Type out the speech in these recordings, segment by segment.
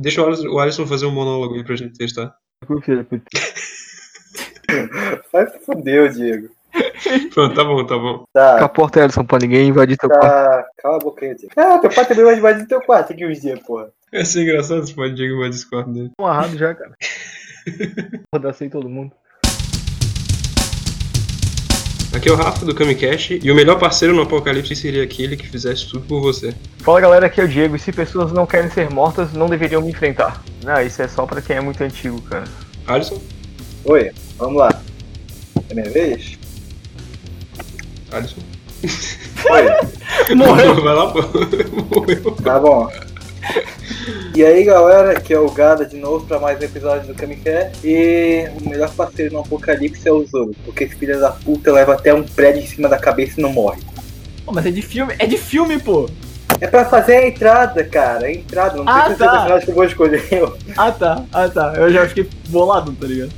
Deixa o Alisson, o Alisson fazer um monólogo aí pra gente testar. Puta. Vai se fuder, Diego. Pronto, tá bom, tá bom. Fica Tá, a porta, Ellison, pra ninguém invadir teu quarto. tá. Cala a boca aí, Diego. Ah, teu pai também vai invadir teu quarto aqui uns dias, porra. Vai ser engraçado se pode Diego vai Discord dele. Tô amarrado já, cara. Rodacei todo mundo. Aqui é o Rafa do Kamikaze e o melhor parceiro no Apocalipse seria aquele que fizesse tudo por você. Fala galera, aqui é o Diego. E se pessoas não querem ser mortas, não deveriam me enfrentar. Não, isso é só pra quem é muito antigo, cara. Alisson? Oi, vamos lá. É minha vez? Alisson? Oi, Morreu! Vai lá, pô. Morreu. tá bom. E aí galera, aqui é o Gada de novo pra mais um episódio do Kamikaze E o melhor parceiro no apocalipse é o Zoro Porque esse filho da puta leva até um prédio em cima da cabeça e não morre Pô, mas é de filme, é de filme, pô. É pra fazer a entrada, cara, a entrada, não Ah, tem que ser o tá. personagem que eu vou escolher Ah tá, ah tá. Eu já fiquei bolado, tá ligado?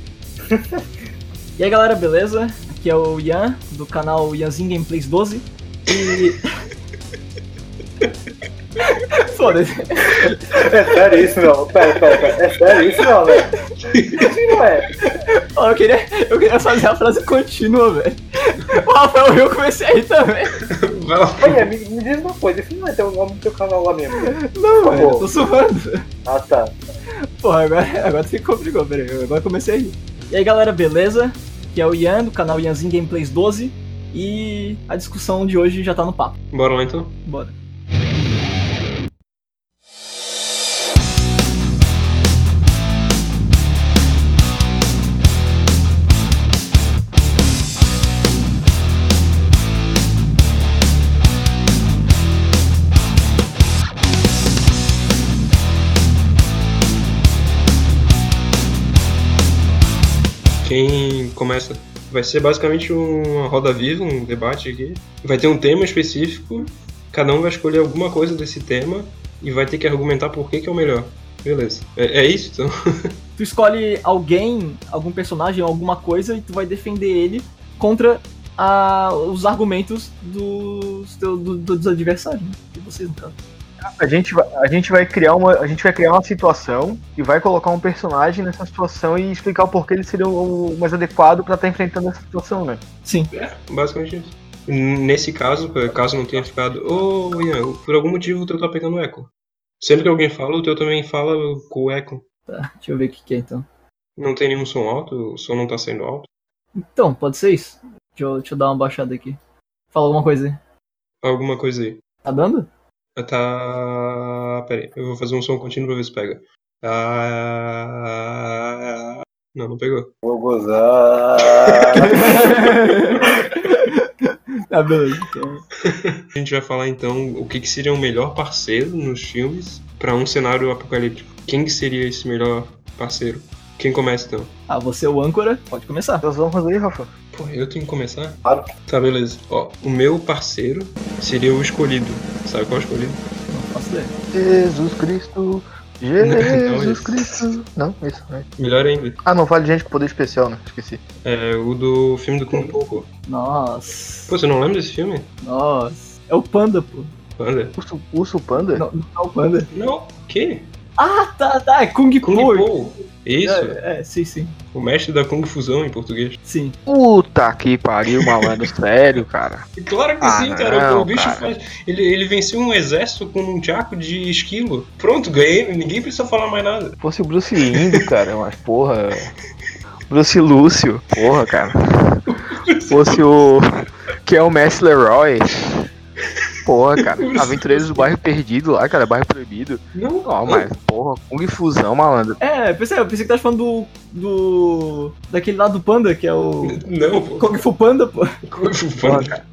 e aí galera, beleza? Aqui é o Ian, do canal Ianzinho Gameplays 12. E. Foda-se. É sério isso não, pera, pera, pera, é sério isso não, velho Isso não é Ó, eu queria, eu queria fazer a frase contínua, velho. O Rafael eu comecei aí também. Olha, me, me diz uma coisa, esse não é teu nome do teu canal lá mesmo né? Não, Por velho, eu tô suando. Ah tá, Porra, agora, agora você complicou, peraí. Agora eu comecei a rir. E aí galera, beleza? Aqui é o Ian, do canal Ianzinho Gameplays 12. E a discussão de hoje já tá no papo. Bora lá então. Bora. Quem começa? Vai ser basicamente uma roda viva, um debate aqui. Vai ter um tema específico, cada um vai escolher alguma coisa desse tema e vai ter que argumentar por que, que é o melhor. Beleza. É, é isso então? Tu escolhe alguém, algum personagem, alguma coisa e tu vai defender ele contra a- os argumentos dos, teu- do- dos adversários. né? De vocês, no caso. A gente, vai, a, gente vai criar uma, a gente vai criar uma situação e vai colocar um personagem nessa situação e explicar o porquê ele seria o mais adequado pra estar enfrentando essa situação, né? Sim. É, basicamente isso. Nesse caso, caso não tenha ficado, ô Ian, por algum motivo o teu tá pegando eco. Sempre que alguém fala, o teu também fala com o eco. Tá, deixa eu ver o que, que é então. Não tem nenhum som alto, o som não tá saindo alto. Então, pode ser isso? Deixa eu, deixa eu dar uma baixada aqui. Fala alguma coisa aí. Alguma coisa aí. Tá dando? Tá. Pera aí, eu vou fazer um som contínuo pra ver se pega. Ah... Não, não pegou. vou gozar tá, beleza. Então, A gente vai falar então o que, que seria o melhor parceiro nos filmes pra um cenário apocalíptico. Quem que seria esse melhor parceiro? Quem começa então? ah, você é o âncora, pode começar. Nós vamos fazer aí, Rafa. Pô, eu tenho que começar? Claro. Tá, beleza. Ó, o meu parceiro seria o escolhido. Sabe qual é o escolhido? Não faço ideia. Jesus Cristo. Não, Jesus isso. Cristo. Não, isso, né? Melhor ainda. Ah, não vale gente com poder especial, né? Esqueci. É o do filme do Kung Fu. pô. Nossa. Pô, você não lembra desse filme? Nossa. É o Panda, pô. Panda? Urso, urso panda? Não, não é o Panda. Não, o quê? Ah, tá, tá. É Kung, Kung Fu. Isso, É, é, sim, sim. o mestre da Kung Fusão em português. Sim. Puta que pariu, malandro. Sério, cara. Claro que Ah, sim, cara. não, o bicho cara. faz. Ele, ele venceu um exército com um tchaco de esquilo. Pronto, ganhei. Ninguém precisa falar mais nada. Fosse o Bruce Lindo, cara, mas porra. Bruce Lúcio, porra, cara. Fosse o. Que é o Messi Leroy. Porra, cara. Aventureiros do bairro perdido lá, cara, bairro proibido. Não, Ó, mas, porra, Kung Fusão, malandro. É, pensei, eu pensei que tava falando do. do. daquele lá do Panda, que é o. Não, pô. Kung Fu Panda, pô. Kung Fu Panda. cara.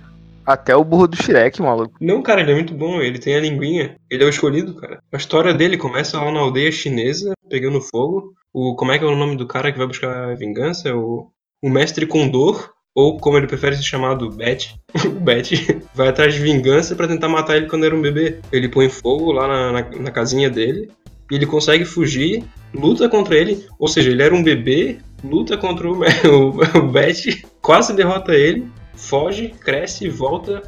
Até o burro do Shrek, maluco. Não, cara, ele é muito bom. Ele tem a linguinha. Ele é o escolhido, cara. A história dele começa lá na aldeia chinesa, pegando fogo. O, como é que é o nome do cara que vai buscar vingança? É o, o Mestre Condor. Ou como ele prefere ser chamado, Bet. o Bet vai atrás de vingança pra tentar matar ele quando era um bebê. Ele põe fogo lá na, na, na casinha dele. E ele consegue fugir, luta contra ele. Ou seja, ele era um bebê, luta contra o, o, o Bet, quase derrota ele, foge, cresce, volta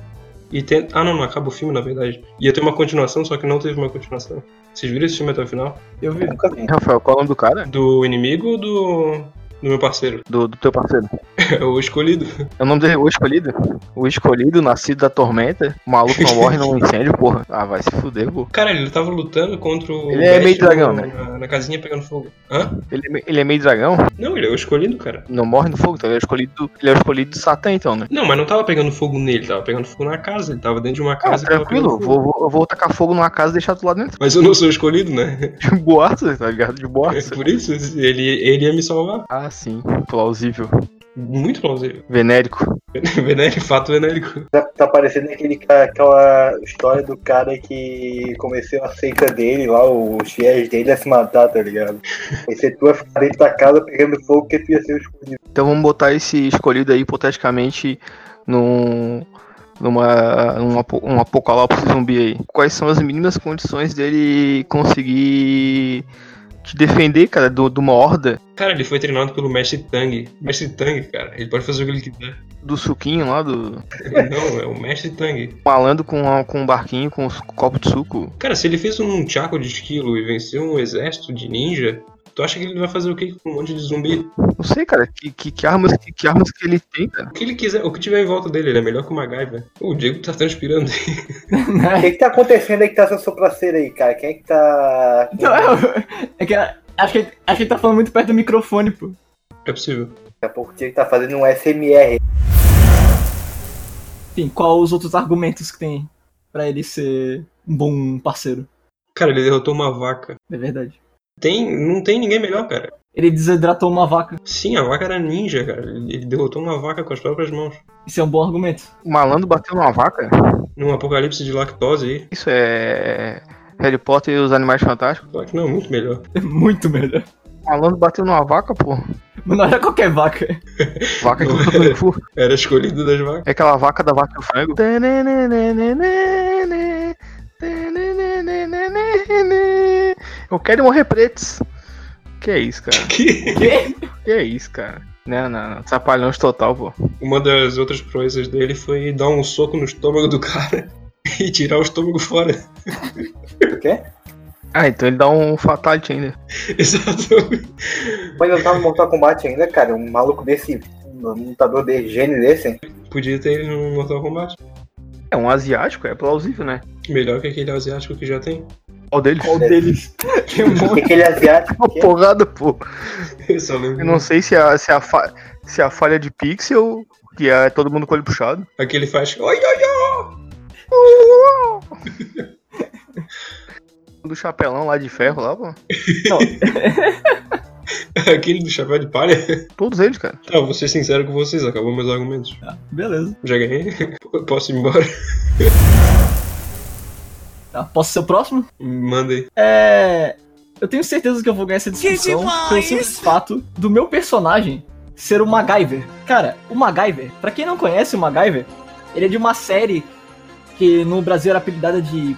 E tem... Ah, não, não acaba o filme, na verdade. Ia ter uma continuação, só que não teve uma continuação. Vocês viram esse filme até o final? Eu vi. Nunca vi. Rafael, qual é o nome do cara? Do inimigo ou do. Do meu parceiro? Do, do teu parceiro. É o escolhido. É o nome dele, o escolhido? O escolhido, nascido da tormenta. O maluco não morre num incêndio, porra. Ah, vai se fuder, pô. Cara, ele tava lutando contra o. Ele é meio dragão, né? Na, casinha pegando fogo. Hã? Ele, é ele é meio dragão? Não, ele é o escolhido, cara. Não morre no fogo, então ele é o escolhido. Ele é o escolhido de Satã, então, né? Não, mas não tava pegando fogo nele, tava pegando fogo na casa. Ele tava dentro de uma Ah, casa tava tranquilo, vou, vou, eu vou tacar fogo numa casa e deixar tu lá dentro. Mas eu não sou o escolhido, né? De boato, tá ligado? De É boato. por isso, ele, ele ia me salvar. Ah, sim. Plausível. Muito plausível. Venérico. Venérico, fato venérico. Tá, tá parecendo aquele, aquela história do cara que começou a seita dele lá, os fiéis dele a se matar, tá ligado? Aí você tu ia ficar dentro da casa pegando fogo que tu ia ser o escolhido. Então vamos botar esse escolhido aí, hipoteticamente, num. Numa, num apo- um apocalipse zumbi aí. Quais são as mínimas condições dele conseguir te defender, cara, do- de uma horda Cara, ele foi treinado pelo Mestre Tang. Mestre Tang, cara, ele pode fazer o que ele quiser. do suquinho lá, do Não, é o Mestre Tang. malandro com, a- com um barquinho com os copos de suco? Cara, se ele fez um chaco de esquilo e venceu um exército de ninja, tu acha que ele vai fazer o que com um monte de zumbi? Não sei, cara, que, que, que armas, que, que armas que ele tem, cara. O que ele quiser, o que tiver em volta dele, ele é melhor que o MacGyver. O Diego tá transpirando aí. O que que tá acontecendo aí que tá essa sopraceira aí, cara? Quem é que tá. Então, é, é que acho que, acho que ele tá falando muito perto do microfone, pô. É possível. Daqui a pouco o Diego tá fazendo um SMR. Enfim, qual os outros argumentos que tem pra ele ser um bom parceiro? Cara, ele derrotou uma vaca. É verdade. Tem, não tem ninguém melhor, cara. Ele desidratou uma vaca. Sim, a vaca era ninja, cara. Ele derrotou uma vaca com as próprias mãos. Isso é um bom argumento. O malandro bateu numa vaca? Num apocalipse de lactose aí. Isso é. Harry Potter e os Animais Fantásticos? Só que não, muito melhor. É muito melhor. O malandro bateu numa vaca, pô. Mas não era qualquer vaca. Vaca que cu. Era escolhido das vacas. É aquela vaca da vaca e o frango. Eu quero morrer pretos. Que é isso, cara? Que? Quê? Que é isso, cara? Não, não, não. Trapalhões total, pô. Uma das outras proezas dele foi dar um soco no estômago do cara e tirar o estômago fora. O quê? Ah, então ele dá um fatality ainda. Exato. Mas eu tava no Mortal Kombat ainda, cara. Um maluco desse. Um lutador de gênio desse. Podia ter ele no Mortal Kombat. É um asiático, é plausível, né? Melhor que aquele asiático que já tem. Qual deles? Qual deles? Tem um monte. Aquele asiático. Uma que é- porrada, pô. Eu só lembro. Eu não sei se a, se a, fa- se a falha de pixel, que é todo mundo com o olho puxado. Aquele faz. Oi, oi, Do chapelão lá de ferro lá, pô. Não, oi! Aquele do chapéu de palha. Todos eles, cara. Tá, vou ser sincero com vocês, acabou meus argumentos. beleza. Já ganhei? Posso ir embora? Tá, posso ser o próximo? Manda aí. É. Eu tenho certeza que eu vou ganhar essa discussão pelo simples fato do meu personagem ser o MacGyver. Cara, o MacGyver, pra quem não conhece o MacGyver, ele é de uma série que no Brasil era apelidada de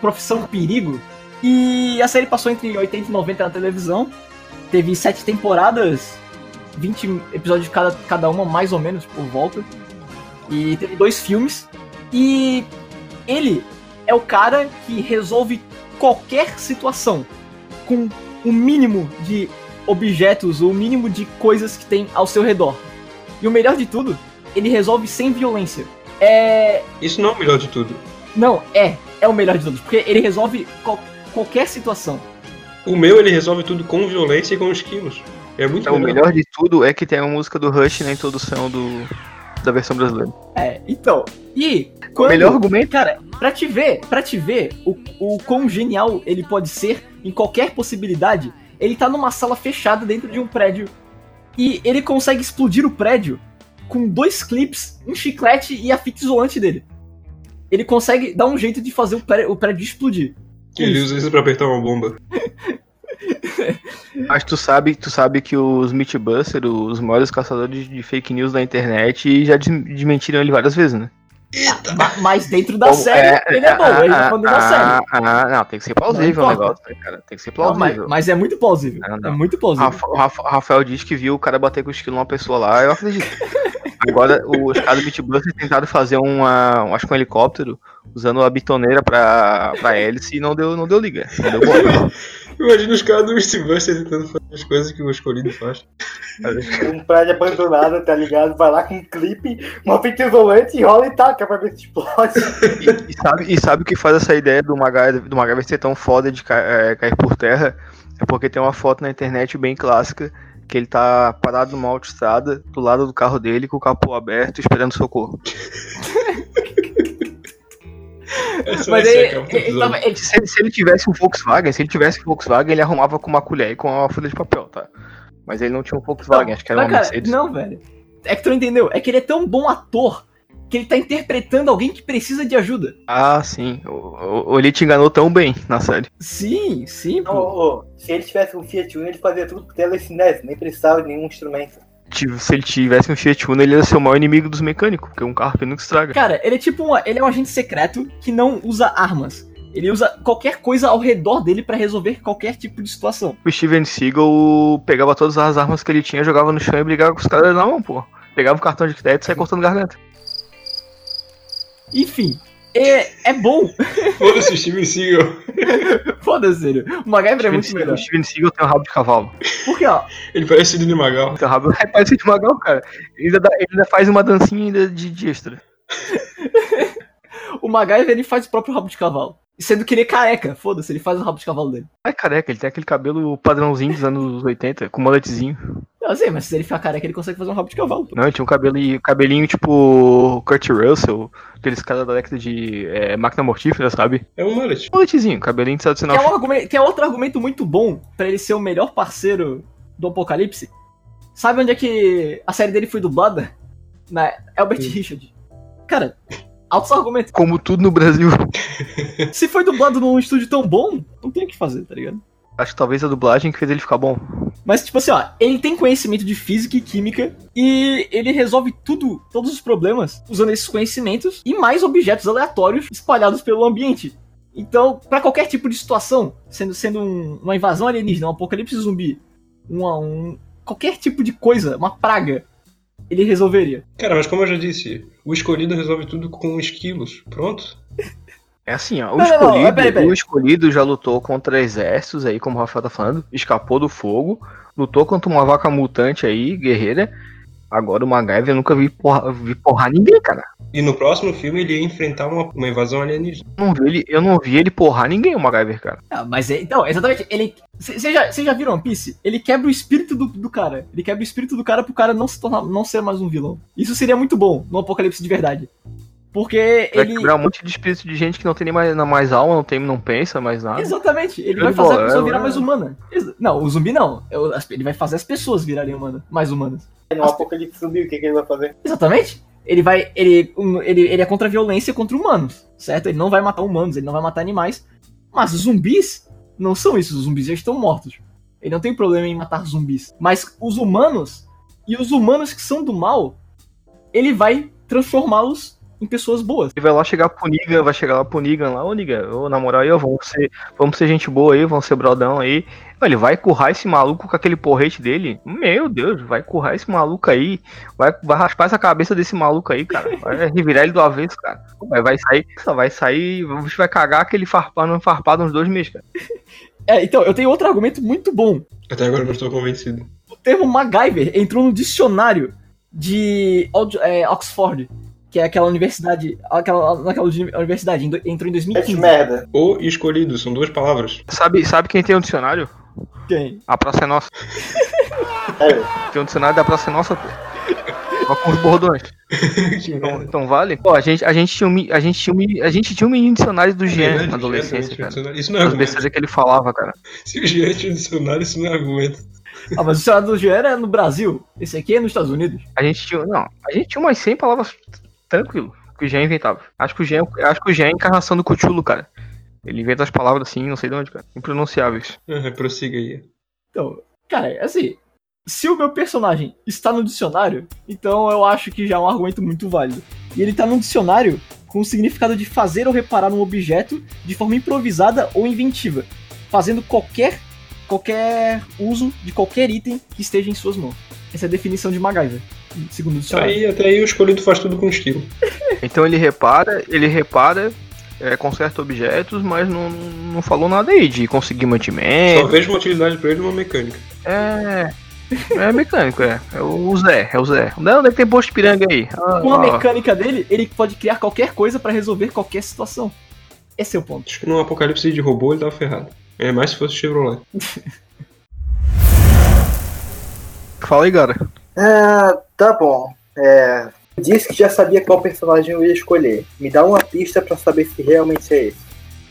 Profissão Perigo. E a série passou entre 80 e 90 na televisão. Teve sete temporadas, 20 episódios de cada, cada uma, mais ou menos, por volta. E teve dois filmes. E ele é o cara que resolve qualquer situação com o mínimo de objetos, o mínimo de coisas que tem ao seu redor. E o melhor de tudo, ele resolve sem violência. É. Isso não é o melhor de tudo. Não, é. É o melhor de todos. Porque ele resolve qual- qualquer situação. O meu ele resolve tudo com violência e com esquilos. É muito Então, o melhor de tudo é que tem a música do Rush na introdução do, da versão brasileira. É, então. E. O Quando, melhor argumento Cara, pra te ver, pra te ver o, o quão genial ele pode ser em qualquer possibilidade, ele tá numa sala fechada dentro de um prédio e ele consegue explodir o prédio com dois clips, um chiclete e a fita isolante dele. Ele consegue dar um jeito de fazer o pré- o prédio explodir. Ele usa isso pra apertar uma bomba. Mas tu sabe, tu sabe que os Mythbusters, os maiores caçadores de fake news da internet, já des- desmentiram ele várias vezes, né? Ma- Mas dentro da Como- série, ele é bom, ele tá ah, falando da ah, série. ah, não, tem que ser plausível o negócio, né, cara. Tem que ser Não, mas, plausível. mas é muito plausível. Não, não. É muito plausível. Rafa- Rafael diz que viu o cara bater com o estilo numa pessoa lá, eu acredito. Agora, os caras do Mythbusters tentaram fazer uma, um, acho que um helicóptero usando a bitoneira pra, pra hélice e não deu, não deu liga. Não deu bom. Imagina os caras do Mythbusters tentando fazer as coisas que o escolhido faz. Um prédio abandonado, tá ligado? Vai lá com um clipe, uma fita isolante e rola e taca pra ver se explode. E, e sabe, e sabe o que faz essa ideia do MacGyver, do MacGyver ser tão foda de ca- é, cair por terra? É porque tem uma foto na internet bem clássica que ele tá parado numa autoestrada, do lado do carro dele, com o capô aberto, esperando socorro. Essa Mas ele, ele, tava- ele- Se, ele- se ele tivesse um Volkswagen, se ele tivesse um Volkswagen, ele arrumava com uma colher e com uma folha de papel, tá? Mas ele não tinha um Volkswagen, acho que era uma cara, Mercedes. Não, velho. É que tu não entendeu. É que ele é tão bom ator que ele tá interpretando alguém que precisa de ajuda. Ah, sim. O, o, ele te enganou tão bem na série. Sim, sim, Ô, pô. ô, se ele tivesse um Fiat Uno, ele fazia tudo com telecinese, nem precisava de nenhum instrumento. Se ele tivesse um Fiat Uno, ele ia ser o maior inimigo dos mecânicos, porque é um carro que nunca estraga. Cara, ele é tipo um, ele é um agente secreto que não usa armas. Ele usa qualquer coisa ao redor dele pra resolver qualquer tipo de situação. O Steven Seagal pegava todas as armas que ele tinha, jogava no chão e brigava com os caras na mão, pô. Pegava o cartão de crédito e saia cortando garganta. Enfim, é, é bom. Foda-se o Steven Seagal. Foda-se, sério. O MacGyver é Steven muito Seagal, melhor. o Steven Seagal tem um rabo de cavalo. Porque, ó, Ele parece o Sidney Magal. Tem um rabo é parecido de Magal, cara. Ele ainda, dá- ele ainda faz uma dancinha ainda de, de extra. o MacGyver ele faz o próprio rabo de cavalo. Sendo que ele é careca, foda-se, ele faz o rabo de cavalo dele. É careca, ele tem aquele cabelo padrãozinho dos anos 80, com moletezinho. Eu sei, mas se ele ficar careca, ele consegue fazer um rabo de cavalo. pô. Não, ele tinha um cabelinho, cabelinho tipo Kurt Russell, aqueles caras da década de é, máquina mortífera, sabe? É um mullet. Moletezinho, cabelinho Que tradicional. é, um argumento, que é outro argumento muito bom pra ele ser o melhor parceiro do Apocalipse. Sabe onde é que a série dele foi dublada? Na Albert Richard. Cara, altos argumentos. Como tudo no Brasil. Se foi dublado num estúdio tão bom, não tem o que fazer, tá ligado? Acho que talvez a dublagem que fez ele ficar bom. Mas, tipo assim, ó, ele tem conhecimento de física e química e ele resolve tudo, todos os problemas, usando esses conhecimentos e mais objetos aleatórios espalhados pelo ambiente. Então, pra qualquer tipo de situação, sendo, sendo um- uma invasão alienígena, um apocalipse zumbi, uma- um, qualquer tipo de coisa, uma praga, ele resolveria. Cara, mas como eu já disse, o escolhido resolve tudo com esquilos. Pronto. É assim, ó. O, Não, não, não, escolhido, peraí, peraí. o escolhido já lutou contra exércitos aí, como o Rafael tá falando, escapou do fogo, lutou contra uma vaca mutante aí, guerreira. Agora o MacGyver eu nunca vi, porra, vi porrar ninguém, cara. E no próximo filme ele ia enfrentar uma, uma invasão alienígena. Eu não, vi ele, eu não vi ele porrar ninguém, o MacGyver, cara. Ah, mas é, então, exatamente, ele. Vocês já, cê já viram One Piece? Ele quebra o espírito do, do cara. Ele quebra o espírito do cara pro cara não se tornar, não ser mais um vilão. Isso seria muito bom no apocalipse de verdade. Porque Vai ele. quebrar um monte de espírito de gente que não tem nem mais, mais alma, não, tem, não pensa mais nada. Exatamente, ele vai fazer bola, a pessoa virar mais humana. Não, o zumbi não. As- Ele vai fazer as pessoas virarem humana, mais humanas. No apocalipse zumbi, o que, que ele vai fazer? Exatamente. Ele vai. Ele, ele, ele é contra a violência contra humanos, certo? Ele não vai matar humanos, ele não vai matar animais. Mas os zumbis não são isso, os zumbis já estão mortos. Ele não tem problema em matar zumbis. Mas os humanos, e os humanos que são do mal, ele vai transformá-los em pessoas boas. Ele vai lá chegar pro Nigan, vai chegar lá pro Nigan lá, ô Nigan, ô, na moral aí, ó, vamos ser, vamos ser gente boa aí, vamos ser brodão aí. Ele vai currar esse maluco com aquele porrete dele. Meu Deus, vai currar esse maluco aí. Vai, vai raspar essa cabeça desse maluco aí, cara. Vai revirar ele do avesso, cara. Vai, vai sair, só vai sair, gente vai cagar aquele farpado, farpado uns dois meses, cara. É, então, eu tenho outro argumento muito bom. Até agora eu não estou convencido. O termo MacGyver entrou no dicionário de é, Oxford, que é aquela universidade, aquela, naquela uni- universidade, entrou em É de 2015. merda. O escolhido, são duas palavras. Sabe, sabe quem tem um dicionário? Quem? A Praça é Nossa. Sério. Tem um dicionário da Praça é Nossa, pô. Só com os bordões. Então, então vale? Pô, a gente, a gente tinha um, a gente tinha um, a gente tinha um mini dicionário do Jean Verdade, na adolescência, Jean, cara. Isso não é As besteiras que ele falava, cara. Se o Jean tinha um dicionário, isso não é argumento. Ah, mas o dicionário do Jean é no Brasil. Esse aqui é nos Estados Unidos. A gente tinha, não, a gente tinha umas 100 palavras tranquilo que o Jean inventava. Acho que o Jean, acho que o Jean é a encarnação do Cthulhu, cara. Ele inventa as palavras assim, não sei de onde, cara. Impronunciáveis. Prossiga aí. Então, cara, assim, se o meu personagem está no dicionário, então eu acho que já é um argumento muito válido. E ele tá num dicionário com o significado de fazer ou reparar um objeto de forma improvisada ou inventiva, fazendo qualquer qualquer uso de qualquer item que esteja em suas mãos. Essa é a definição de MacGyver. Segundo o. Aí, até aí o escolhido faz tudo com estilo. Então ele repara, ele repara, é, conserta objetos, mas não, não falou nada aí de conseguir Só mantimento. vejo uma utilidade pra ele numa mecânica. É. É mecânico, é. É o Zé, é o Zé. Não, deve ter posto de piranga aí. Ah, Com a ó. mecânica dele, ele pode criar qualquer coisa pra resolver qualquer situação. Esse é o ponto. Acho que no apocalipse de robô ele tava ferrado. É mais se fosse Chevrolet. Fala aí, cara. Ah, tá bom. É, disse que já sabia qual personagem eu ia escolher. Me dá uma pista pra saber se realmente é esse.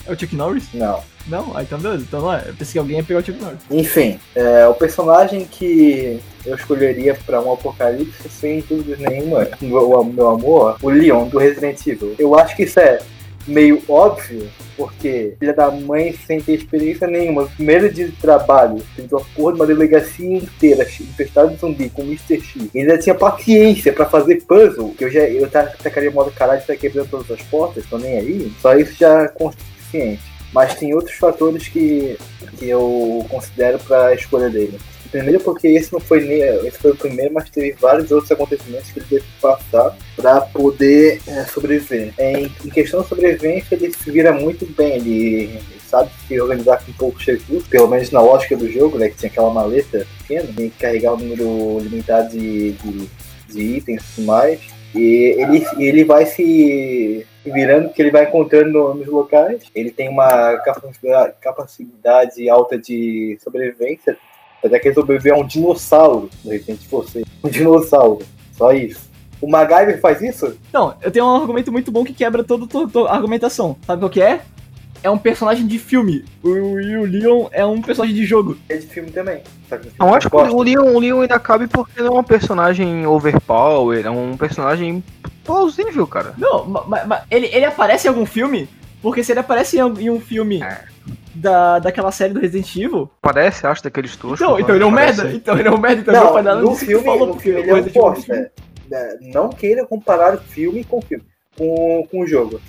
É o Chuck Norris? Não. Não? Ah, então beleza. Então não é. Eu pensei que alguém ia pegar o Chuck Norris. Enfim, é, o personagem que eu escolheria pra um apocalipse, sem dúvida nenhuma, meu, meu amor, o Leon do Resident Evil. Eu acho que isso é meio óbvio, porque filha da mãe sem ter experiência nenhuma. Primeiro dia de trabalho, fez uma porra de uma delegacia inteira infestada de zumbi com Mr. X. Ainda tinha paciência pra fazer puzzle, que eu já eu tacaria modo caralho, tá quebrando todas as portas, tô nem aí. Só isso já é suficiente. Mas tem outros fatores que, que eu considero para a escolha dele. Primeiro porque esse não foi nem esse foi o primeiro, mas teve vários outros acontecimentos que ele teve que passar para poder é, sobreviver. Em, em questão de sobrevivência, ele se vira muito bem. Ele, sabe se organizar com poucos recursos, pelo menos na lógica do jogo, né? Que tinha aquela maleta pequena, que carregar um número limitado de, de, de itens e tudo mais. E ele, ele vai se virando, que ele vai encontrando no- nos locais. Ele tem uma capacidade alta de sobrevivência. Até que ele sobreviveu a um dinossauro, de repente você. Um dinossauro. Só isso. O MacGyver faz isso? Não, eu tenho um argumento muito bom que quebra toda to- to- a argumentação. Sabe qual que é? É um personagem de filme. O, e o Leon é um personagem de jogo. É de filme também. No filme Eu acho que o Leon, o Leon ainda cabe porque ele é um personagem overpower, é um personagem plausível, cara. Não, mas ele, ele aparece em algum filme? Porque se ele aparece em, em um filme da, daquela série do Resident Evil. Parece, acho, daqueles toscos. Então, então ele é um Parece. merda. Então ele é um merda. Então não, Não, no nisso que filme, falou, no porque filme ele é um filme. bosta. É, Não queira comparar o filme com o filme. Com, com o jogo.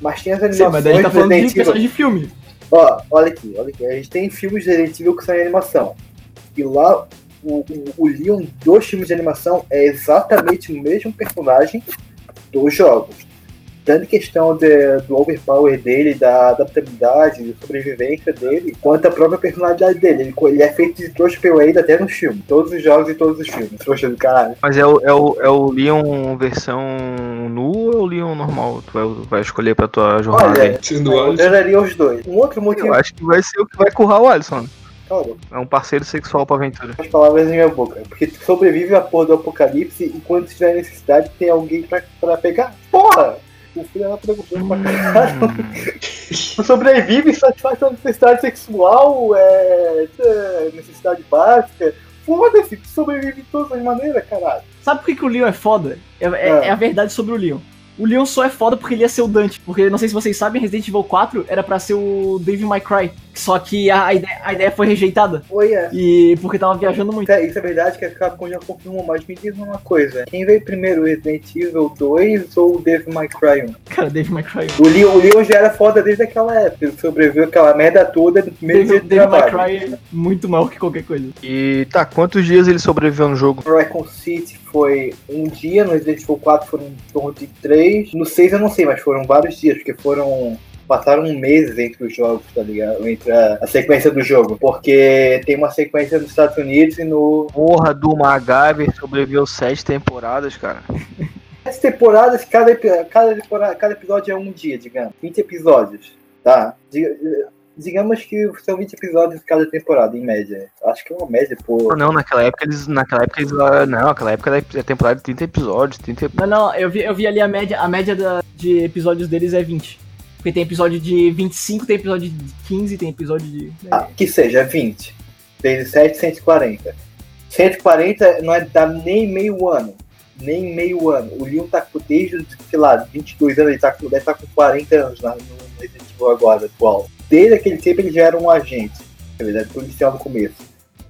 Mas tem as Sim, animações mas daí a gente tá do falando de personagem de filme. Ó, olha aqui, olha aqui. A gente tem filmes de Resident Evil que são em animação. E lá, o, o, o Leon dos filmes de animação é exatamente o mesmo personagem dos jogos. Tanto em questão de- do overpower dele, da adaptabilidade, da sobrevivência dele, quanto a própria personalidade dele. Ele, ele é feito de trouxa pelo ainda até no filme. Todos os jogos e todos os filmes. Trouxa do caralho. Mas é o, é, o, é o Leon versão nu ou é o Leon normal? Tu vai, vai escolher pra tua jornada Olha, aí? Eu daria os dois. Um outro motivo. Eu acho que vai ser o que vai currar o Alisson. Calma, É um parceiro sexual pra aventura. as palavras em minha boca. Porque tu sobrevive a porra do apocalipse e quando tiver necessidade tem alguém pra, pra pegar. Porra! O filho da puta gostou pra caralho. Tu sobrevive satisfaz tua necessidade sexual, é, é, necessidade básica. Foda-se, sobrevive de todas as maneiras, caralho. Sabe por que, que o Leon é foda? É, é- Ah. é a verdade sobre o Leon. O Leon só é foda porque ele ia ser o Dante. Porque, não sei se vocês sabem, Resident Evil 4 era pra ser o Dave My Cry. Só que a, a ideia, a ideia foi rejeitada. Oi, é. E porque tava viajando muito. Isso é- Isso é verdade que a Capcom já confirmou, mas me diz uma coisa. Quem veio primeiro, o Resident Evil 2 ou o Devil May Cry 1? Cara, Dave My Cry. O Leon, o Leon já era foda desde aquela época. Ele sobreviveu aquela merda toda no primeiro dia Dave, de Dave My trabalho. Cry é muito maior que qualquer coisa. E tá, quantos dias ele sobreviveu no jogo? Raccoon City foi um dia, no Resident Evil 4 foram em torno de três. No 6 eu não sei, mas foram vários dias, porque foram. Passaram meses entre os jogos, tá ligado? Entre a, a sequência do jogo. Porque tem uma sequência nos Estados Unidos e no. Porra do MacGyver sobreviveu sete temporadas, cara. As temporadas, cada, cada, temporada, cada episódio é um dia, digamos. 20 episódios, tá? Diga- Digamos que são 20 episódios cada temporada, em média. Acho que é uma média, pô. Não, naquela época eles. Naquela época eles. ah, Não, naquela época era temporada de 30 episódios, 30 Não, não, eu vi, eu vi ali a média, a média da- de episódios deles é 20. Porque tem episódio de 25, tem episódio de 15, tem episódio de. Ah, que seja 20. Vezes 7, 140. 140 não é dá nem meio ano. Nem meio ano. O Leon tá com desde, sei lá, 22 anos, ele tá com, deve estar com 40 anos na- no Resident Evil agora, atual. Desde aquele tempo ele já era um agente. Ele era policial no começo.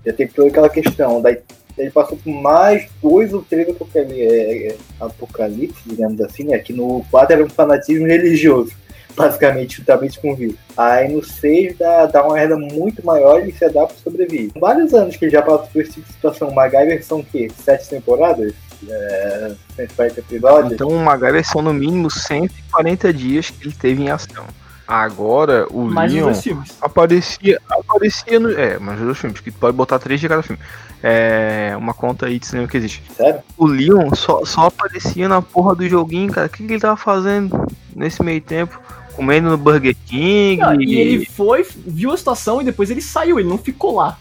Já teve toda aquela questão. Daí ele passou por mais dois ou três apocalipse, é, é, apocalipse digamos assim, né? Que no 4 era um fanatismo religioso. Basicamente, juntamente com o vírus. Aí no 6 dá, dá uma merda muito maior e ele se adapta e sobrevive. Vários anos que ele já passou por esse tipo de situação. MacGyver são o quê? Sete temporadas? É, 140 episódios? Então o MacGyver são no mínimo 140 dias que ele teve em ação. Agora o Mais Leon aparecia, aparecia no. É, mas os dois filmes, que tu pode botar três de cada filme. É uma conta aí de cinema que existe. Sério? O Leon só, só aparecia na porra do joguinho, cara. O que, que ele tava fazendo nesse meio tempo? Comendo no Burger King. Ah, e ele foi, viu a situação e depois ele saiu, ele não ficou lá.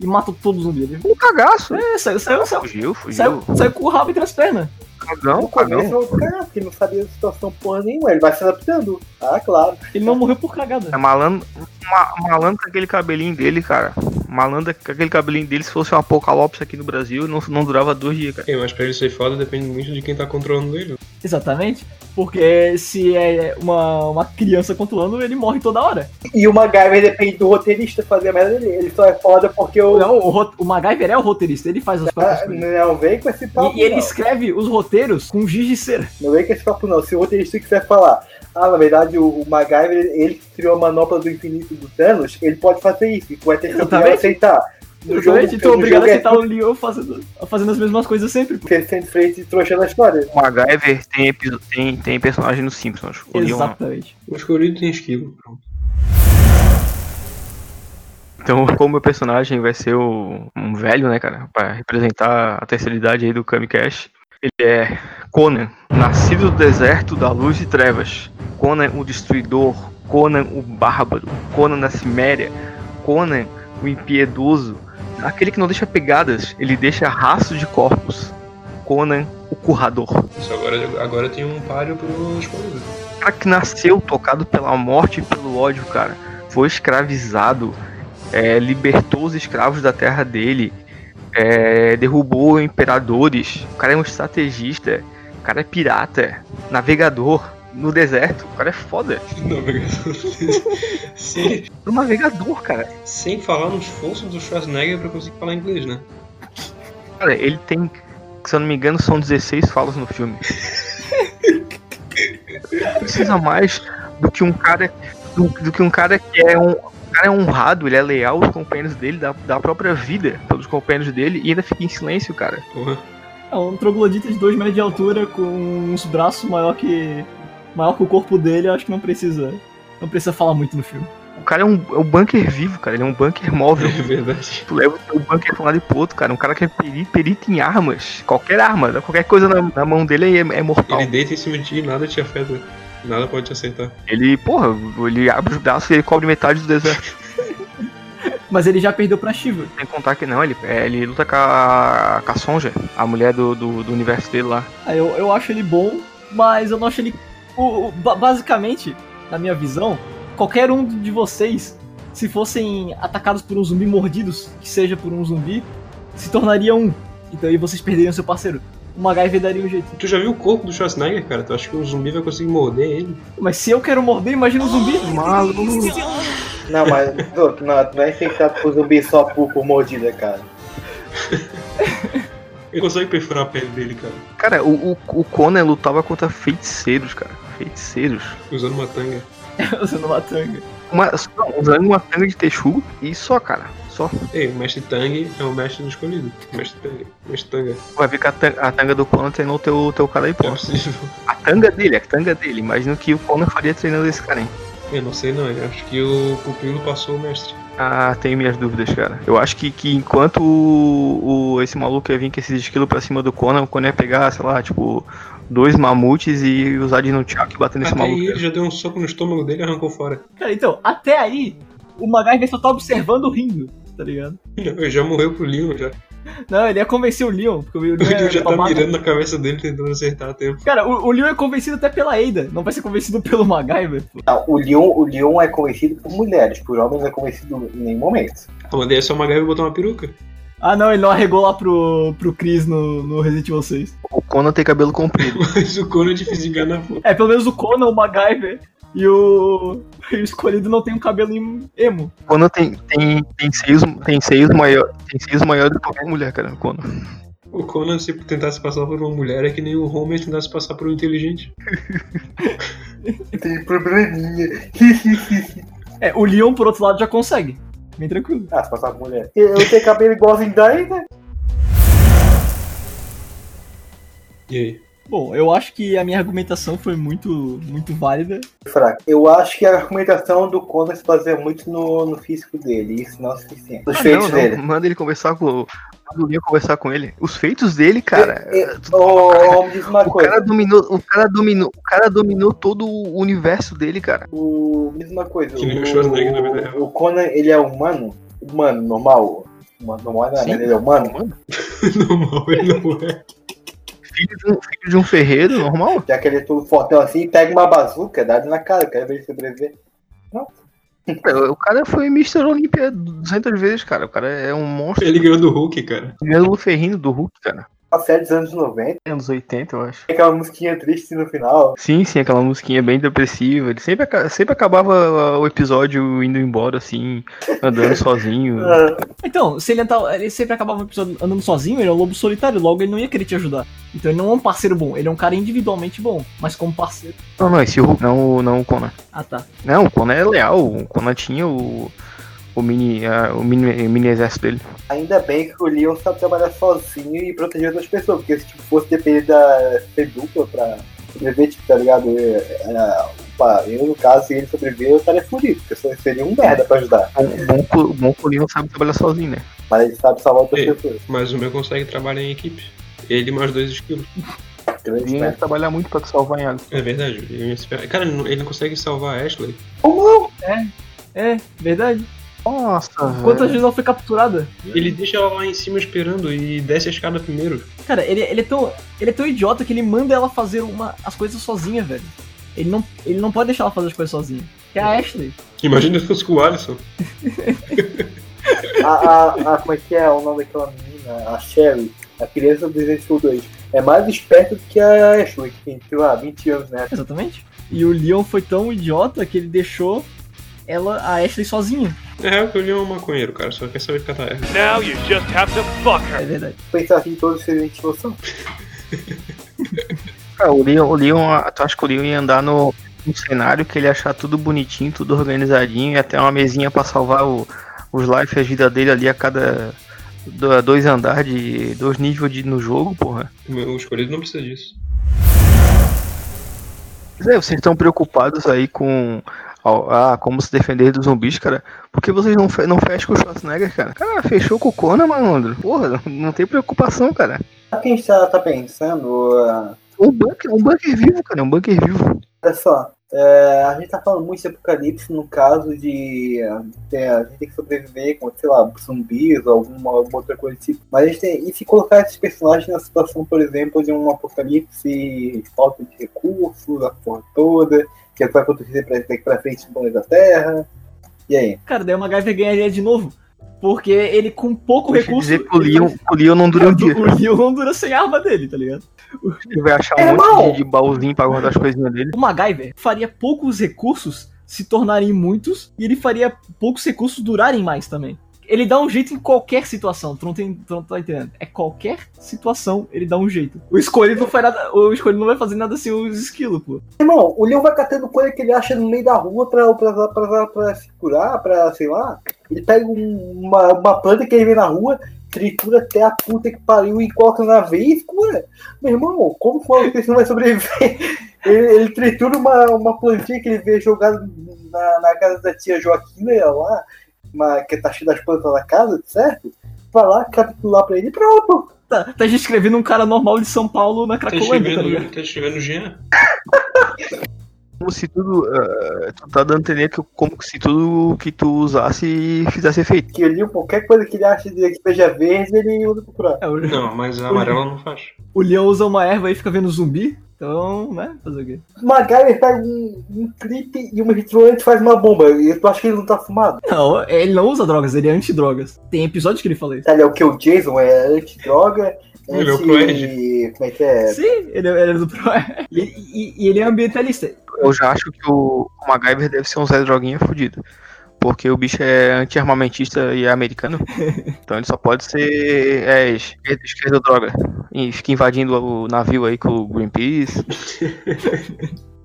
E matou todos os zumbis. Ele Um cagaço. é, saiu, saiu, saiu, Fugiu, fugiu. saiu, saiu com o rabo entre as pernas. Cagão, No começo cagão. eu cara, porque ele não sabia da situação porra nenhuma. Ele vai se adaptando. Ah, claro. Ele não morreu por cagada. É malandro, ma- malandro com aquele cabelinho dele, cara. Malandro com aquele cabelinho dele, se fosse um apocalipse aqui no Brasil, não, não durava dois dias, cara. É, mas pra ele ser foda depende muito de quem tá controlando ele. Exatamente. Porque se é uma, uma criança controlando, ele morre toda hora. E o MacGyver depende do roteirista fazer a merda dele. Ele só é foda porque o. Não, o, o MacGyver é o roteirista, ele faz as Ah, coisas. não vem com esse papo. E, e ele não. escreve os roteiros com giz de cera. Não vem com esse papo, não. Se o roteirista quiser falar, ah, na verdade, o, o MacGyver, ele que criou a manopla do infinito do Thanos, ele pode fazer isso. E vai ter que aceitar. No Exatamente, jogo, é no obrigado a jogo aceitar o Leon fazendo, fazendo as mesmas coisas sempre. é ser sempre frente e trouxa na história. O MacGyver tem, tem, tem personagem nos Simpsons. O Leon. Exatamente. O escolhido tem esquivo. Pronto. Então, como meu personagem vai ser o, um velho, né, cara, pra representar a terceira idade aí do Kamikaze, ele é Conan, nascido do deserto da luz e trevas. Conan, o destruidor. Conan, o bárbaro. Conan da Ciméria. Conan, o impiedoso. Aquele que não deixa pegadas, ele deixa rastro de corpos. Conan, o currador. Isso agora, agora tem um páreo pro escolhido. O cara que nasceu tocado pela morte e pelo ódio, cara. Foi escravizado, é, libertou os escravos da terra dele, é, derrubou imperadores. O cara é um estrategista, o cara é pirata, navegador no deserto. O cara é foda. Navegador. sem, Um navegador, cara. sem falar no esforço do Schwarzenegger pra conseguir falar inglês, né? Cara, ele tem, se eu não me engano, são 16 falas no filme. Precisa mais do que um cara do, do que um cara que é um o cara é honrado, ele é leal aos companheiros dele, dá, dá a própria vida pelos companheiros dele e ainda fica em silêncio, cara. Porra. É um troglodita de 2 metros de altura com uns braços maior que. Maior que o corpo dele, eu acho que não precisa. Não precisa falar muito no filme. O cara é um, é um bunker vivo, cara, ele é um bunker móvel. É verdade. Tu leva o bunker pra um lado e pro outro, cara. Um cara que é perito, perito em armas. Qualquer arma, qualquer coisa na, na mão dele é, é mortal. Ele deita em cima de ti e nada te afeta. Nada pode te aceitar. Ele, porra, ele abre os braços e ele cobre metade do deserto. Mas ele já perdeu pra Shiva. Sem contar que não, ele, é, ele luta com a, com a Sonja, a mulher do, do, do universo dele lá. Aí eu, eu acho ele bom, mas eu não acho ele. O, o- ba- basicamente, na minha visão, qualquer um de vocês, se fossem atacados por um zumbi mordidos, que seja por um zumbi, se tornaria um. Então aí vocês perderiam seu parceiro. O MacGyver daria um jeito. Tu já viu o corpo do Schwarzenegger, cara? Tu acha que o zumbi vai conseguir morder ele? Mas se eu quero morder, imagina um zumbi. Maluco. Não, mas tu não, tu não é infectado por zumbi só por, por mordida, cara. Ele consegue perfurar a pele dele, cara. Cara, o, o, o Conan lutava contra feiticeiros, cara. Feiticeiros. Usando uma tanga. Usando uma tanga. Uma, só- usando uma tanga de texugo e só, cara. Só. Ei, o mestre Tang é o mestre do escolhido. O mestre Tang. Mestre Tanga. Vai ver que a tanga, a tanga do Conan treinou teu, teu cara aí, pô. É possível. A tanga dele, a tanga dele. Imagina o que o Conan faria treinando esse cara, hein? Eu não sei não, eu acho que o pupilo passou o mestre. Ah, tenho minhas dúvidas, cara. Eu acho que, que enquanto o, o- esse maluco ia vir com esses esquilos pra cima do Conan, o Conan ia pegar, sei lá, tipo, dois mamutes e usar de nunchak e bater nesse Até maluco. aí ele já deu um soco no estômago dele e arrancou fora. Cara, então, até aí, o MacGyver só tá observando rindo, tá ligado? Ele já morreu pro Leon, já. Não, ele ia convencer o Leon, porque o Leon O Leon é já tá mirando na cabeça dele tentando acertar a tempo. Cara, o, o Leon é convencido até pela Ada, não vai ser convencido pelo MacGyver. pô. Não, o Leon, o Leon é conhecido por mulheres, por homens não é conhecido em nenhum momento. Ah, mas daí é só uma gaiva botar uma peruca. Ah não, ele não arregou lá pro, pro Chris no, no Resident Evil 6. O Conan tem cabelo comprido. Mas o Conan é difícil de enganar, pô. É, pelo menos o Conan, o MacGyver e o, e o escolhido não tem um cabelinho emo. O Conan tem, tem, tem, seios, tem, seios maior, tem seios maiores do que qualquer mulher, cara. O Conan. O Conan, se tentasse passar por uma mulher, é que nem o Homer tentasse passar por um inteligente. Tem probleminha. É, o Leon, por outro lado, já consegue. Bem tranquilo. ah, se passar por mulher. Eu tenho cabelo igualzinho daí, né? E aí? Bom, eu acho que a minha argumentação foi muito, muito válida. Fraco. Eu acho que a argumentação do Conan se baseia muito no, no físico dele. Isso não é o suficiente. Os Ah, feitos não, não, dele. Manda ele conversar com. O Leon conversar com ele. Os feitos dele, cara. Diz uma O coisa. cara dominou, o cara dominou, o cara dominou todo o universo dele, cara. O, me diz uma coisa. Que nem o Schwarzenegger na vida O, real. o Conan, ele é humano? Humano, normal. Humano, normal, não, Sim. ele é humano? Mano, Normal, ele não é. filho de um, filho de um ferreiro, normal. Já que ele é todo fortão assim, pega uma bazuca, dá na cara, quero ver ele sobreviver. O cara foi Mr. Olympia 200 vezes, cara. O cara é um monstro. Ele ganhou do Hulk, cara. Primeiro ferrinho do Hulk, cara. A série dos anos 90, Anos 80, eu acho. aquela musiquinha triste no final. Sim, sim, aquela musiquinha bem depressiva. Ele sempre, sempre acabava o episódio indo embora, assim, andando sozinho. Ah, Então, se ele, enta- ele sempre acabava o episódio andando sozinho, ele é um lobo solitário, logo ele não ia querer te ajudar. Então ele não é um parceiro bom, ele é um cara individualmente bom, mas como parceiro. Não, não, esse Hulk, não, não o Conan. Ah tá. Não, o Conan é leal. O Conan tinha o, o, mini, a- o mini, mini exército dele. ainda bem que o Leon sabe trabalhar sozinho e proteger outras pessoas, porque se tipo, fosse depender da ser dupla pra sobreviver, tipo, tá ligado? Eu, era- opa, eu, no caso, se ele sobreviver, eu estaria fudido, porque seria um merda pra ajudar. Bom, bom, que o- bom que o Leon sabe trabalhar sozinho, né? Mas ele sabe salvar outras Ei. pessoas. Mas o meu consegue trabalhar em equipe. Ele mais dois esquilos. O Grande Leon ia merda. trabalhar muito pra te salvar em. É verdade. ele Cara, ele não- ele consegue salvar a Ashley. Como não? É, verdade. Nossa, Quantas vezes ela foi capturada? Ele deixa ela lá em cima esperando e desce a escada primeiro. Cara, ele, ele, é tão, ele é tão idiota que ele manda ela fazer uma, as coisas sozinha, velho. Ele não, ele não pode deixar ela fazer as coisas sozinha. Que é a Ashley. Imagina se fosse com o Alisson. A, a, a- como é que é o nome daquela menina? A Sherry, a criança do Resident Evil 2. É mais esperta do que a Ashley, que tem, sei lá, 20 anos, né? Exatamente. E o Leon foi tão idiota que ele deixou ela, a Ashley sozinha. É que o Leon é um maconheiro, cara. Só quer saber catar erva. Now you just have to fuck her. É verdade. Pensar assim, todos Evil são. Cara, o Leon, o Leon, ah, tu acha que o Leon ia andar no, no cenário que ele achar tudo bonitinho, tudo organizadinho e até uma mesinha pra salvar o, os life e a vida dele ali a cada do- dois andares de dois níveis de, no jogo, porra. O escolhido não precisa disso. Pois é, vocês estão preocupados aí com ah, como se defender dos zumbis, cara? Por que vocês não, fe não fecham com o Schwarzenegger, cara? Cara, fechou com o Conan, malandro. Porra, não, tem preocupação, cara. Sabe o que a gente tá, pensando? ah, Um bunker, um bunker vivo, cara, um bunker vivo. Olha só, é, a gente tá falando muito de apocalipse no caso de a gente tem que sobreviver com, sei lá, zumbis ou alguma, alguma outra coisa assim. Mas a gente tem, e se colocar esses personagens na situação, por exemplo, de um apocalipse, falta de recursos, a porra toda, que vai acontecer daqui pra frente no planeta Terra. E aí? Cara, daí o MacGyver ganharia de novo. Porque ele com pouco Deixa recurso. dizer que o ele Leon, o Leon não dura um o dia. Leon não dura sem arma dele, tá ligado? Ele vai achar um É, monte irmão. de, de baúzinho pra guardar as coisinhas dele. O MacGyver faria poucos recursos se tornarem muitos e ele faria poucos recursos durarem mais também. Ele dá um jeito em qualquer situação, tu não, tem, tu não tá entendendo. É qualquer situação, ele dá um jeito. O escolhido não faz nada. O escolhido não vai fazer nada sem os esquilos, pô. Irmão, o Leon vai catando coisa que ele acha no meio da rua pra, pra, pra, pra se curar, pra, sei lá. Ele pega um- uma, uma planta que ele vê na rua, tritura até a puta que pariu e coloca na veia e cura. Meu irmão, como que você não vai sobreviver? Ele, ele tritura uma, uma plantinha que ele vê jogada na, na casa da tia Joaquina lá, uma, que tá cheia das plantas na casa, certo? Vai lá, capitular pra ele e pronto. Tá, tá escrevendo um cara normal de São Paulo na Tá Cracolândia, tá escrevendo, tá escrevendo Jean. Como se tudo. ah, tu tá dando a entender que como se tudo que tu usasse fizesse efeito. Que ele, qualquer coisa que ele acha de- que seja verde, ele usa pra curar. É, o, Não, mas a amarela não faz. o Leão usa uma erva e fica vendo zumbi. Então, né? Fazer o quê? MacGyver pega um, um clipe e uma retroante faz uma bomba. E tu acha que ele não tá fumado? Não, ele não usa drogas, ele é anti-drogas. Tem episódio que ele fala isso. Ele é o que? O Jason é anti-droga, Ele é o anti... Como é que é? Sim, ele, é- ele é do Pro. E, e- e ele é ambientalista. Eu já acho que o, o MacGyver deve ser um Zé Droguinha fudido. Porque o bicho é anti-armamentista e é americano. Então ele só pode ser é, esquerda, esquerda droga. E fica invadindo o navio aí com o Greenpeace.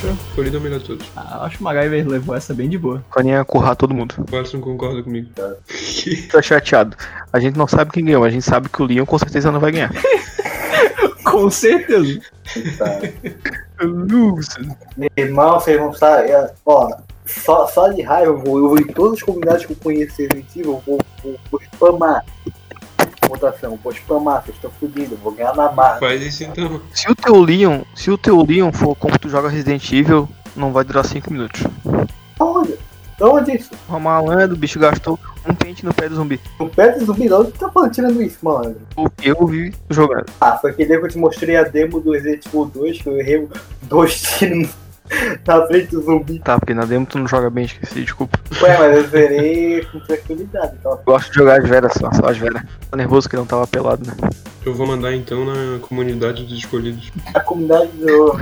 Fechou? Fechou. Polido é o melhor de todos. Ah, eu acho que o MacGyver levou essa bem de boa. O Caninha ia currar todo mundo. O Alisson concorda comigo. Tá chateado. A gente não sabe quem ganhou, a gente sabe que o Leon com certeza não vai ganhar. Com certeza. Tá. Meu irmão, vocês vão estar. é, Ó, só, só de raiva, eu vou, eu vou em todas as comunidades que eu conheço eu vou, vou, vou spamar. Vou spamar, vocês estão fodidos, vou ganhar na marra. Faz isso então. Se o teu Leon, se o teu Leon for como tu joga Resident Evil, não vai durar 5 minutos. De onde isso? O malandro, o bicho gastou um pente no pé do zumbi. O pé do zumbi, não, tu tá falando tirando isso, mano? Eu vi jogando. Ah, foi aquele dia que eu te mostrei a demo do Resident Evil 2, que eu errei dois tiros na frente do zumbi. Tá, porque na demo tu não joga bem, esqueci, desculpa. Ué, mas eu zerei com tranquilidade, então. Gosto de jogar as veras só, só as veras. Tô nervoso que não tava pelado, né? Eu vou mandar então na comunidade dos escolhidos. A comunidade do.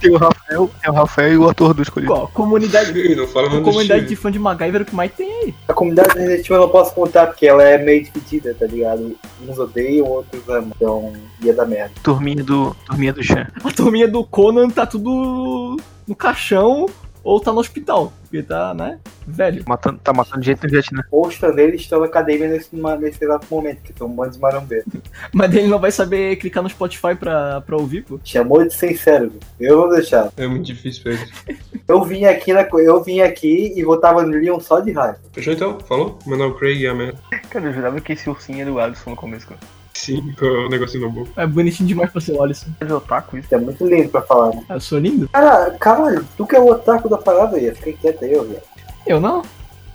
Tem o Rafael, tem o Rafael e o ator do escolhido. Ó, comunidade. Não fala A comunidade de fã de MacGyver é o que mais tem aí. A comunidade Evil eu não posso contar porque ela é meio dividida, tá ligado? Uns odeiam, outros amam. Então, ia dar merda. Turminha do, turminha do Chan. A turminha do Conan tá tudo no caixão ou tá no hospital. Porque tá, né? Velho. Matando, tá matando gente no Vietnã. Os fãs deles estão na academia nesse, nesse exato momento, que são um bando de. Mas ele não vai saber clicar no Spotify pra, pra ouvir, pô. Chamou de sem cérebro. Eu vou deixar. É muito difícil pra. Eu vim aqui, na, eu vim aqui e votava no Leon só de raiva. Fechou então? Falou? Mandar o Craig e a merda. Cara, eu jurava que esse ursinho era do Alisson no começo, cara. Sim, com o negocinho na boca. É bonitinho demais pra ser o Alisson. É de otaku isso. É muito lindo pra falar. Né? Eu sou lindo? Cara, caralho, tu que é o otaku da parada aí, fica quieto aí, ô, velho. Eu não.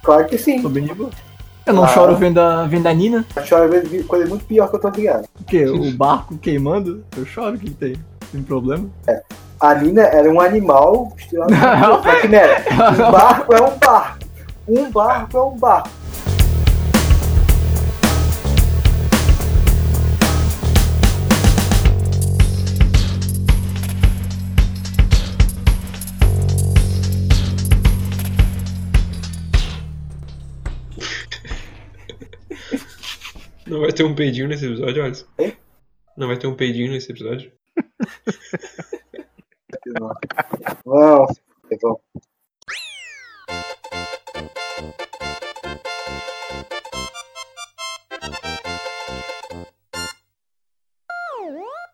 Claro que sim. Sou bem de boa. Eu não Ah. choro vendo a, vendo a Nina. Eu choro vezes coisa muito pior que eu tô ligado. Porque o barco queimando, eu choro, o que tem? Tem problema? A Nina era um animal misturado com um barco é um barco. Um barco é um barco. Não vai ter um peidinho nesse episódio, Alisson? Hein? Não vai ter um peidinho nesse episódio? Não, eu vou-